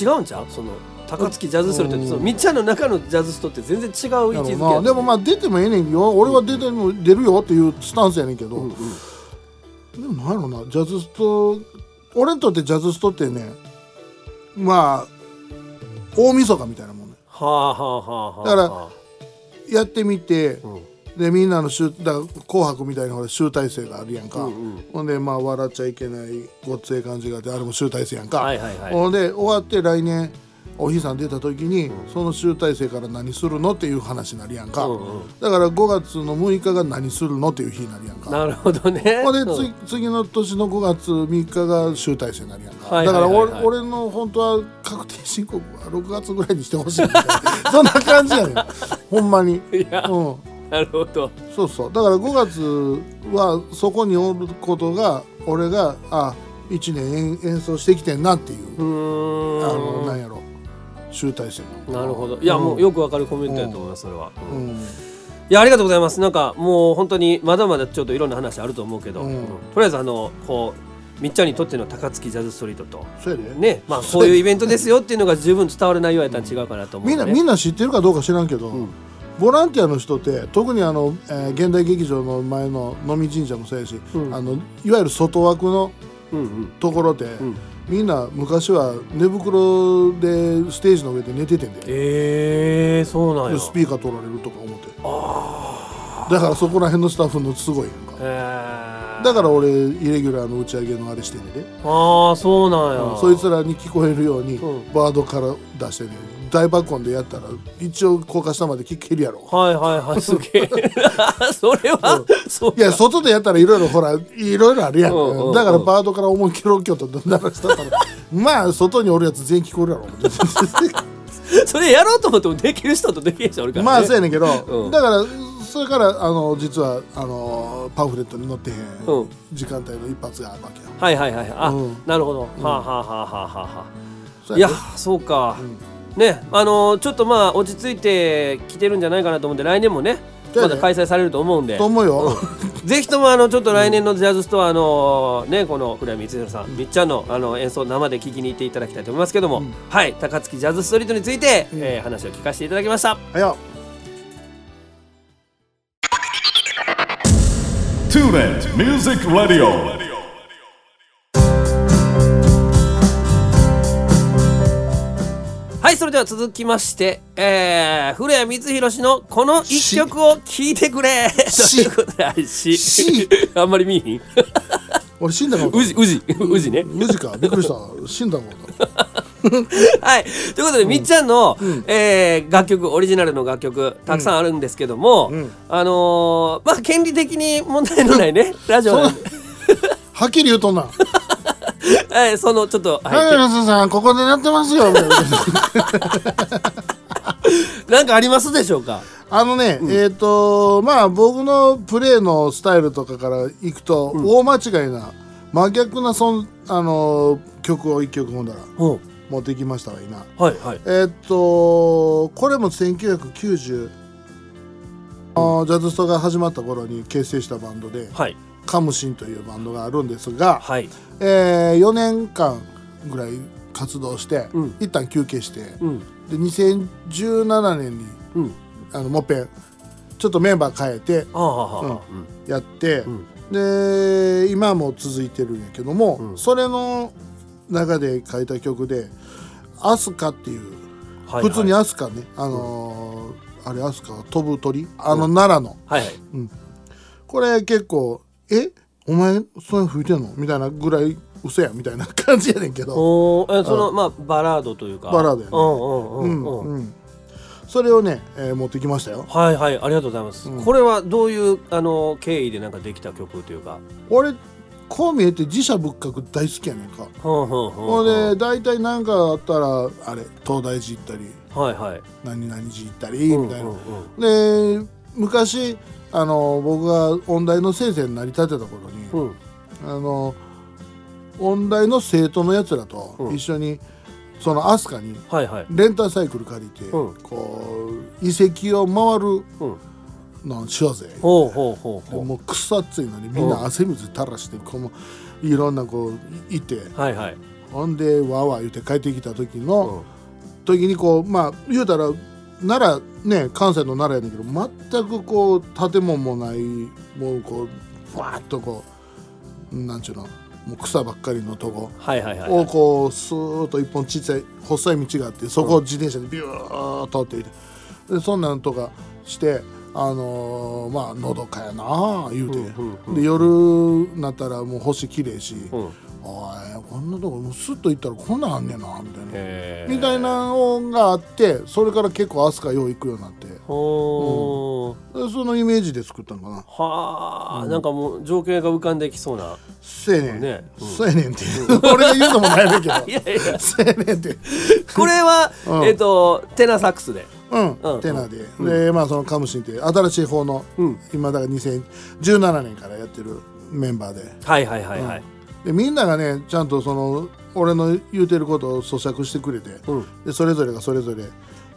Speaker 2: 違うんちゃう？その高槻ジャズストって
Speaker 4: うん。
Speaker 2: そのみっちゃんの中のジャズストって全然違う位置づけ
Speaker 4: でもまあ出てもええねんよ。俺は出ても出るよっていうスタンスやねんけど、
Speaker 2: うんうん
Speaker 4: でもなんやろな。ジャズスト俺にとってジャズストってねまあ大晦日みたいなもんね。
Speaker 2: はあはあはあはあ。
Speaker 4: だからやってみて
Speaker 2: うん。
Speaker 4: でみんなの集だから「紅白」みたいなほら集大成があるやんか、
Speaker 2: うんうん。
Speaker 4: ほんでまあ笑っちゃいけないごっつええ感じがあってあれも集大成やんか、
Speaker 2: はいはいはい。
Speaker 4: ほんで終わって来年お日さん出た時に、その集大成から何するのっていう話になるやんか、
Speaker 2: うんうん。
Speaker 4: だから5月の6日が何するのっていう日になるやんか。
Speaker 2: なるほどね。
Speaker 4: ほんで
Speaker 2: うん。
Speaker 4: 次次の年の5月3日が集大成になるやんか、
Speaker 2: はい
Speaker 4: だから俺,、俺の本当は確定申告は6月ぐらいにしてほしいみたいなそんな感じやねん。ほんまに。
Speaker 2: いや
Speaker 4: うん。
Speaker 2: なるほど。
Speaker 4: そうそう。だから5月はそこにおることが俺があ1年演演奏してきてんなっていう。あのなんやろ集大成
Speaker 2: なるほど。いや、
Speaker 4: うん。
Speaker 2: もうよくわかるコメントやと思いますそれは、うん。
Speaker 4: うん。
Speaker 2: いやありがとうございます。なんかもう本当にまだまだちょっといろんな話あると思うけど、
Speaker 4: うん。
Speaker 2: うん。とりあえずあのこうみっちゃんにとっての高槻ジャズストリートと。ね。まあこういうイベントですよっていうのが十分伝わる内容やったら違うかなと思う
Speaker 4: みんな
Speaker 2: ね
Speaker 4: みんな知ってるかどうか知らんけど、
Speaker 2: ん。
Speaker 4: ボランティアの人って特にあの、えー現代劇場の前の野見神社もそうやし、
Speaker 2: うん。
Speaker 4: あのいわゆる外枠の
Speaker 2: うんうん。
Speaker 4: ところで、
Speaker 2: ん
Speaker 4: みんな昔は寝袋でステージの上で寝ててんで
Speaker 2: えー、そうなんや。
Speaker 4: でスピーカー取られるとか思って。だからそこら辺のスタッフのすごいやんか。
Speaker 2: えー、
Speaker 4: だから俺イレギュラーの打ち上げのあれしてんねんで、
Speaker 2: ああそうなんや、
Speaker 4: そいつらに聞こえるように
Speaker 2: うん。
Speaker 4: バードから出してね大爆音でやったら一応高架下まで聞けるやろ。
Speaker 2: はいはいはいすげえ。それは、そう
Speaker 4: いや外でやったらいろいろほらいろいろあるやん、
Speaker 2: うんうんうん。
Speaker 4: だからバードから思いっきりロッキョと鳴らしたったらまあ外におるやつ全員聞こえるやろ。
Speaker 2: それやろうと思ってもできる人とできる人おるから、ね、
Speaker 4: まあそうやねんけど、
Speaker 2: うん。
Speaker 4: だからそれからあの実はあのパンフレットに載ってへん、
Speaker 2: うん。
Speaker 4: 時間帯の一発があるわけよ。
Speaker 2: はいはいはいあ、
Speaker 4: うん。
Speaker 2: なるほど、はあはあはあはあはあはあ。いや
Speaker 4: そうやね。
Speaker 2: そうか、ねあのーちょっとまあ落ち着いてきてるんじゃないかなと思うんで来年もねまだ開催されると思うんで。
Speaker 4: と思うよ、
Speaker 2: ぜひともあのちょっと来年のジャズストアのねこの古谷光弘さん、みっちゃんのあの演奏生で聞きに行っていただきたいと思いますけども、はい。高槻ジャズストリートについて、えー話を聞かせていただきました。
Speaker 4: はよ。
Speaker 1: Tune in. Music Radio.
Speaker 2: れでは続きまして、えー、古谷光弘氏のこの一曲を聴いてくれ。と
Speaker 4: し
Speaker 2: いうことではいし。
Speaker 4: し。
Speaker 2: あんまり見えひん。
Speaker 4: 俺死んだかも。
Speaker 2: うじうじ。うじね。
Speaker 4: 無事か。びっくりした。死んだも。ん
Speaker 2: はい。ということで、みっちゃんの、えー楽曲オリジナルの楽曲たくさんあるんですけども、
Speaker 4: ん。
Speaker 2: あのーまあ権利的に問題のないね。ラジオ
Speaker 4: はっきり言うとんな
Speaker 2: はいそのちょっと、
Speaker 4: はい、さんここでやってますよ。な
Speaker 2: なんかありますでしょうか？
Speaker 4: あのね、えっ、とまあ僕のプレーのスタイルとかからいくと、大間違いな真逆なそんあの曲を一曲ほんだら
Speaker 2: うん。
Speaker 4: 持ってきましたわ今。
Speaker 2: はいはい。
Speaker 4: えーっとこれも1990あージャズストが始まった頃に結成したバンドで
Speaker 2: はい
Speaker 4: カムシンというバンドがあるんですが、
Speaker 2: はい。
Speaker 4: え4年間ぐらい活動して、
Speaker 2: うん。
Speaker 4: 一旦休憩して、
Speaker 2: うん。
Speaker 4: で2017年に
Speaker 2: うん。
Speaker 4: あのもっぺんちょっとメンバー変えて
Speaker 2: ああはあはあ
Speaker 4: やって、
Speaker 2: うん。
Speaker 4: で今も続いてるんやけども、
Speaker 2: うん。
Speaker 4: それの中で書いた曲で「アスカ」っていう、
Speaker 2: はい
Speaker 4: 普通に
Speaker 2: はい
Speaker 4: アスカねあのーあれアスカは飛ぶ鳥？あの奈良の、
Speaker 2: はいはい。
Speaker 4: これ結構「えお前それ吹いてんの?」みたいなぐらい嘘やみたいな感じやねんけど、
Speaker 2: おーえそのまあバラードというか。
Speaker 4: バラードやね。
Speaker 2: うんうん
Speaker 4: う
Speaker 2: うん。んうん
Speaker 4: うん、それをね、えー持ってきましたよ。
Speaker 2: はいはいありがとうございます、
Speaker 4: うん。
Speaker 2: これはどういうあの経緯でなんかできた曲というか？
Speaker 4: 俺こう見えて自社仏閣大好きやねんか。
Speaker 2: ほんほんほん
Speaker 4: ほんで大体何かあったらあれ東大寺行ったり
Speaker 2: はいはい。
Speaker 4: 何々寺行ったりみたいな、で昔あの僕が音大の先生になりたてた頃に、
Speaker 2: うん。
Speaker 4: あの音大の生徒のやつらと
Speaker 2: うん。
Speaker 4: 一緒に、その飛鳥にレンタサイクル借りて、
Speaker 2: うん。
Speaker 4: こう遺跡を回る
Speaker 2: うん。
Speaker 4: のしようぜ、
Speaker 2: ほうほうほうほう。
Speaker 4: もうくっそ暑いのにみんな汗水垂らしてこのいろんなこういいて。
Speaker 2: はいはい。
Speaker 4: ほんでわーわー言って帰ってきた時
Speaker 2: う
Speaker 4: の、
Speaker 2: ん。
Speaker 4: 時にこうまあ言うたら奈良ね関西の奈良やねんけど全くこう建物もないもうこうふわーっとこうなんちゅうのもう草ばっかりのとこ
Speaker 2: はいはいはい
Speaker 4: をこうスーッと一本ちっちゃい細い道があってそこを自転車でビューッと通っていてでそんなんとかしてあのーまあのどかやなあ言うて、
Speaker 2: うんうんうん。
Speaker 4: で夜になったらもう星綺麗し、
Speaker 2: うん
Speaker 4: おいこんなとこもうスッと行ったらこんなんあんねんなみたいな。みたいなのがあってそれから結構飛鳥よう行くようになって。
Speaker 2: ほー。
Speaker 4: でそのイメージで作ったのかな。
Speaker 2: はあ、なんかもう情景が浮かんできそうな。
Speaker 4: せやねん、
Speaker 2: ね。うん。
Speaker 4: そうやねんって。俺が言うのもないねんけど。
Speaker 2: いやいや。
Speaker 4: そうやねんって。
Speaker 2: これは、
Speaker 4: うん。
Speaker 2: えっ、とテナサックスで。
Speaker 4: うん、
Speaker 2: うん。
Speaker 4: テナーで、でまあそのカムシンっていう新しい方の、
Speaker 2: うん。
Speaker 4: 今だから2017年からやってるメンバーで。
Speaker 2: はいはいはいはい、
Speaker 4: でみんながねちゃんとその俺の言うてることを咀嚼してくれて
Speaker 2: うん。
Speaker 4: でそれぞれがそれぞれ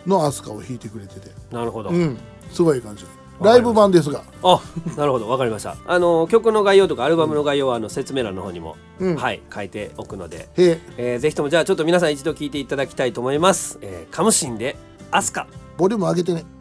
Speaker 4: のアスカを弾いてくれてて。
Speaker 2: なるほど、
Speaker 4: うん。すごい感じ。ライブ版ですが。
Speaker 2: あなるほど。わかりました。あの曲の概要とかアルバムの概要はあの説明欄の方にも、
Speaker 4: うん。
Speaker 2: はい書いておくので、
Speaker 4: へえ。
Speaker 2: えーぜひともじゃあちょっと皆さん一度聞いていただきたいと思います、えー、カムシンでアスカ。
Speaker 4: ボリューム上げてね「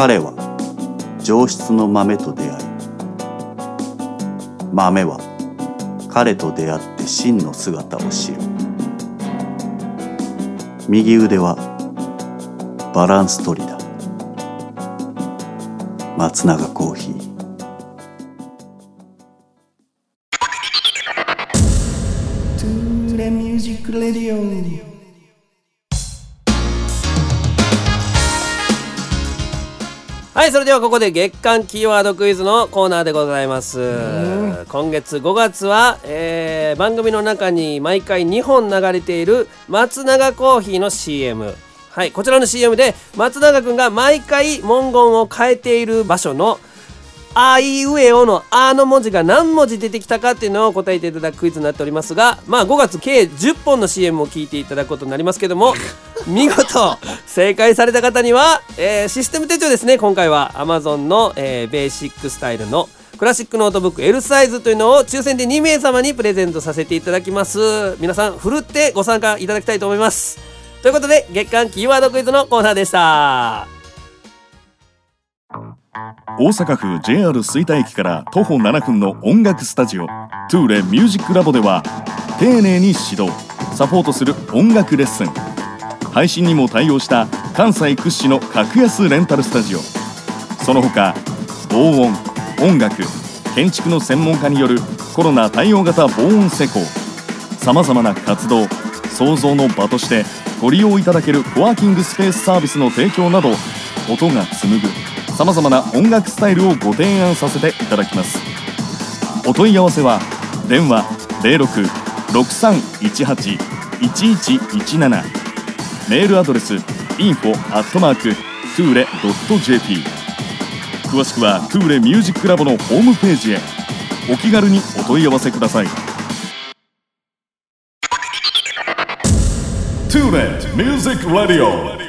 Speaker 3: 彼は上質の豆と出会い豆は彼と出会って真の姿を知る。右腕はバランス取りだ。松永コーヒー。
Speaker 2: はいそれではここで月間キーワードクイズのコーナーでございます。今月5月は、えー番組の中に毎回2本流れている松永コーヒーの CM はいこちらの CM で松永くんが毎回文言を変えている場所のあいうえおの「あ」の文字が何文字出てきたかっていうのを答えていただくクイズになっておりますがまあ5月計10本の CM を聞いていただくことになりますけども 見事正解された方には、えーシステム手帳ですね今回は。Amazon の、えーベーシックスタイルのクラシックノートブック L サイズというのを抽選で2名様にプレゼントさせていただきます。皆さんふるってご参加いただきたいと思います。ということで月間キーワードクイズのコーナーでした
Speaker 1: 大阪府 JR 吹田駅から徒歩7分の音楽スタジオトゥーレミュージックラボでは丁寧に指導サポートする音楽レッスン。配信にも対応した関西屈指の格安レンタルスタジオ。その他防音音楽建築の専門家によるコロナ対応型防音施工。さまざまな活動創造の場としてご利用いただけるコワーキングスペースサービスの提供など音が紡ぐ。さまざまな音楽スタイルをご提案させていただきます。お問い合わせは電話0663181117メールアドレス info at mark tule.jp 詳しくはトゥーレミュージックラボのホームページへ。お気軽にお問い合わせください。トゥーレミュージックラディオ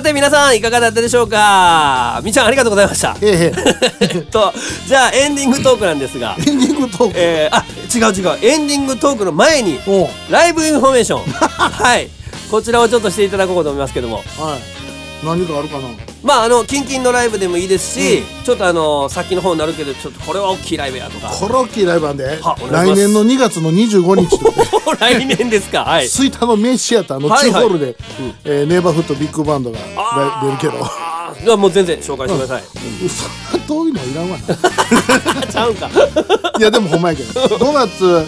Speaker 2: さて皆さんいかがだったでしょうか？みーちゃんありがとうございました。
Speaker 4: ええ。
Speaker 2: とじゃあエンディングトークなんですが。
Speaker 4: エンディングトーク、
Speaker 2: えー、あ違う違う。エンディングトークの前にライブインフォメーション。はい。こちらをちょっとしていただこうと思いますけども。
Speaker 4: はい何かあるかな？
Speaker 2: まああのキンキンのライブでもいいですし、ちょっとあの先の方になるけどちょっとこれは大きいライブやとか。
Speaker 4: コロッケーライブなんで来年の2月の25日と
Speaker 2: 来年ですか？はい。
Speaker 4: 吹田のメイシアターの
Speaker 2: はいはい
Speaker 4: 2ホールで、えーネイバーフットビッグバンドが出るけど。
Speaker 2: ああもう全然紹介してください、
Speaker 4: そん。な遠いのいらんわな。
Speaker 2: ちゃうんか。
Speaker 4: いやでもほんまやけど。5月、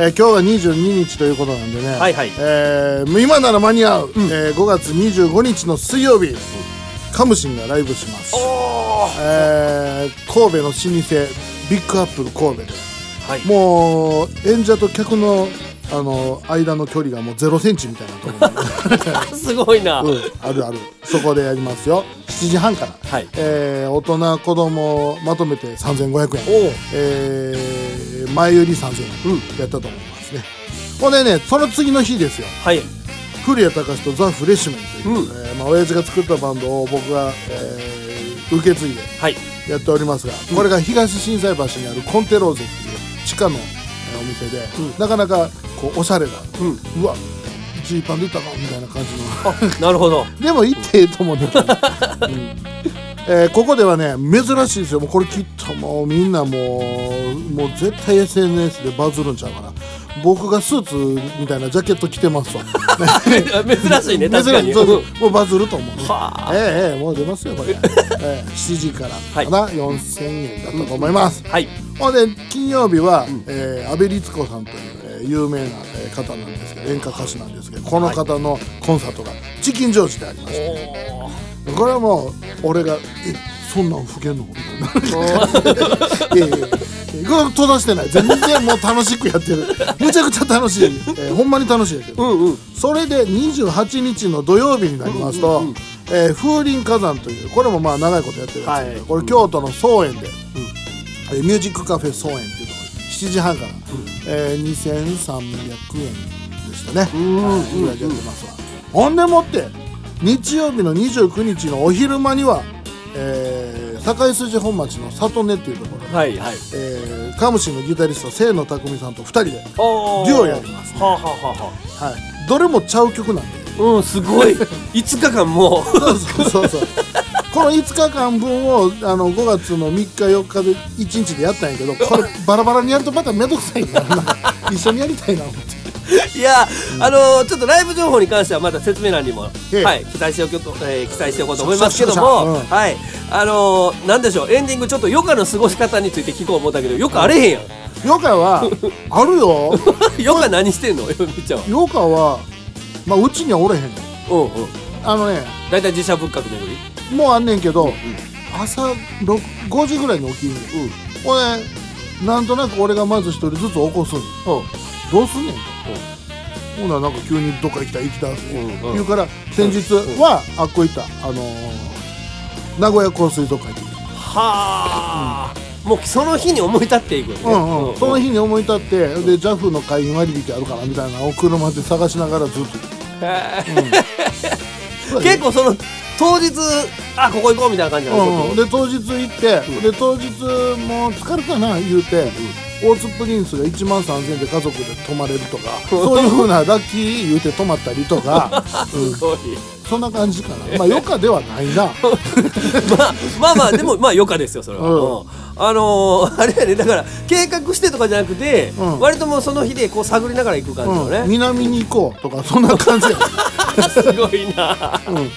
Speaker 4: えー今日が22日ということなんでね、
Speaker 2: はいはい。
Speaker 4: えー今なら間に合う、えー5月25日の水曜日、カムシンがライブします、えー神戸の老舗ビッグアップル神戸で。
Speaker 2: はい。
Speaker 4: もう演者と客のあの間の距離がもう0センチみたいなところに
Speaker 2: すごいな、
Speaker 4: うん、あるある。そこでやりますよ7時半から、
Speaker 2: はい。
Speaker 4: えー大人子供まとめて3500円。えー前売り3000円、やったと思いますね。ほんでねその次の日ですよ。
Speaker 2: はい。
Speaker 4: 古谷隆とザ・フレッシュメンという、えーまあ、親父が作ったバンドを僕が、えー受け継いで
Speaker 2: はい。
Speaker 4: やっておりますが、これが東心斎橋にあるコンテローゼっていう地下の、えーお店で、なかなかこうおしゃれな、うわジーパンで行ったかみたいな感じの。
Speaker 2: なるほど
Speaker 4: でも行ってええと思うんだけど、うん。えーここではね珍しいですよ。もうこれきっともうみんなもうもう絶対 SNS でバズるんちゃうかな。僕がスーツみたいなジャケット着てますわ。
Speaker 2: 珍しいね確かに。
Speaker 4: そうもうバズると思う。
Speaker 2: はあ。
Speaker 4: ええええもう出ますよこれ、ええ7時から。
Speaker 2: はい。
Speaker 4: かな、4000円だったと思います、
Speaker 2: はい。
Speaker 4: ほんで金曜日は、えー、安倍律子さんという、えー有名な、えー方なんですけど演歌歌手なんですけどこの方のコンサートがチキンジョージでありまして、これはもう俺が「えそんなん吹けんの?」みたいな「いやいやいやこれ閉ざしてない。全然もう楽しくやってる。むちゃくちゃ楽しい、えーほんまに楽しいやけど、
Speaker 2: うんうん。
Speaker 4: それで28日の土曜日になりますと、えー風林火山というこれもまあ長いことやってるやつ
Speaker 2: はい。
Speaker 4: これ京都の総園で、えーミュージックカフェ総園で7時半から、えー2300円でしたね、はいぐらいでやってますわ。ほんでもって日曜日の29日のお昼間には、えー堺筋本町の里根っていうところで、
Speaker 2: はいはい。
Speaker 4: えーカムシのギタリスト清野匠さんと2人で
Speaker 2: お
Speaker 4: デュオやりますね。
Speaker 2: はあ、はあはあは
Speaker 4: はい、どれもちゃう曲なんで。
Speaker 2: うんすごい。5日間もう。
Speaker 4: そうそうそうそうこの5日間分をあの5月の3日4日で1日でやったんやけど これバラバラにやるとまためんどくさいなな。んか一緒にやりたいな思って。
Speaker 2: いや、あのーちょっとライブ情報に関してはまた説明欄にも、
Speaker 4: ええ。
Speaker 2: はい、記載しておきょと、えー記載しておこうと思いますけども、
Speaker 4: そうん。
Speaker 2: はい、あのーなんでしょう、エンディングちょっと余暇の過ごし方について聞こう思ったけど、よくあれへんやん。
Speaker 4: ヨカは あるよ。
Speaker 2: 余暇何してんの、よみちゃんは。
Speaker 4: ヨカはまあうちにはおれへんの。
Speaker 2: うんうん。
Speaker 4: あのね
Speaker 2: だいたい自社仏閣巡り。
Speaker 4: もうあんねんけど、朝6 5時ぐらいに起きる。ねん、ほんでなんとなく俺がまず一人ずつ起こすん。
Speaker 2: うん。
Speaker 4: どうすんねんと、ほんならなんか急にどっか行きたい行きたいって。言うから先日はあっこ行った。あのー名古屋港水族館行って
Speaker 2: はあ、もうその日に思い立っていくよね。
Speaker 4: うんうん、その日に思い立ってで JAF の会員割引あるかなみたいなのを車で探しながらずっと。
Speaker 2: へ
Speaker 4: うん。
Speaker 2: ー 結構その当日あここ行こうみたいな感じな
Speaker 4: んうん、で当日行って、で当日もう疲れたな言うて、大津プリンスが1万3000円で家族で泊まれるとかそういうふうなラッキー言うて泊まったりとか、うん。
Speaker 2: すごい。
Speaker 4: そんな感じかな。まあ余暇ではないな。
Speaker 2: まあまあまあでもまあ余暇ですよそれは、
Speaker 4: うん。
Speaker 2: うん。あのー あれやねだから計画してとかじゃなくて、
Speaker 4: うん。
Speaker 2: 割ともうその日でこう探りながら行く感じの
Speaker 4: うん、
Speaker 2: ね、
Speaker 4: 南に行こうとかそんな感じや、
Speaker 2: すごいな。
Speaker 4: うん、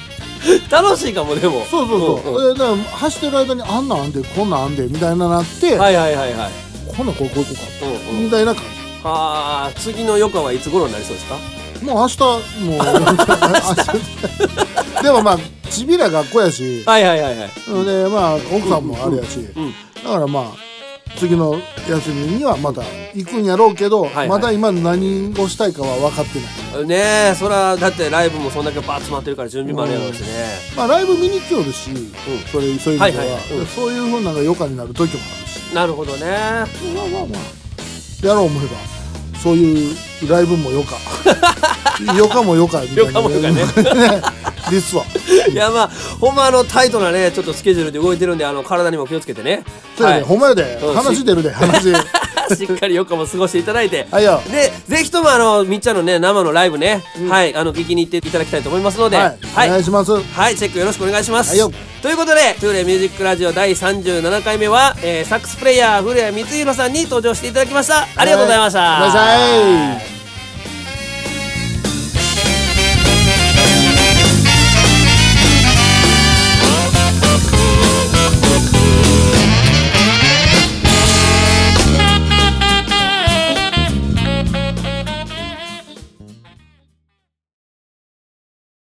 Speaker 2: 楽しいかもでも。
Speaker 4: そうそうそう、
Speaker 2: んん。
Speaker 4: でだから走ってる間にあんなんあんでこんなんあんでみたいななって、
Speaker 2: はいはいはいはい。
Speaker 4: ほなここ行こうか、
Speaker 2: う。んうん。
Speaker 4: みたいな感
Speaker 2: あー次の余暇はいつ頃になりそうですか？
Speaker 4: じもう明日もう でもまあちびら学校やし、
Speaker 2: はいはいはいはい。
Speaker 4: でまあ奥さんもあれやし、
Speaker 2: うん。
Speaker 4: だからまあ次の休みにはまた行くんやろうけど、
Speaker 2: はい
Speaker 4: まだ今何をしたいかは分かってない。
Speaker 2: ねえそらだってライブもそんだけバーッ詰まってるから準備もあるやろうしね、
Speaker 4: まあライブ見に来よるし、それそういう意味では、
Speaker 2: はいはいはい。うん。
Speaker 4: そういうふうなのが余暇になる時もあるし。
Speaker 2: なるほどね。
Speaker 4: まあまあまあ。やろう思えばそういうライブも余暇余暇も余暇みたいな。
Speaker 2: 余暇も余
Speaker 4: ですわ
Speaker 2: いやまあほんまあのタイトなねちょっとスケジュールで動いてるんであの体にも気をつけてね。
Speaker 4: そうやで、
Speaker 2: はい。
Speaker 4: ほんまやで。
Speaker 2: うん。
Speaker 4: 話出るで 話。
Speaker 2: しっかり4日も過ごしていただいて。
Speaker 4: はいよ。
Speaker 2: でぜひともあのみっちゃんのね生のライブね、はい。あの聞きに行っていただきたいと思いますので。
Speaker 4: はい、
Speaker 2: はい。
Speaker 4: お願いします。
Speaker 2: はい、チェックよろしくお願いします。
Speaker 4: はいよ。
Speaker 2: ということで、トゥーレミュージックラジオ第37回目は、えーサックスプレイヤー古谷光弘さんに登場していただきました。ありがとうございました。
Speaker 4: mais.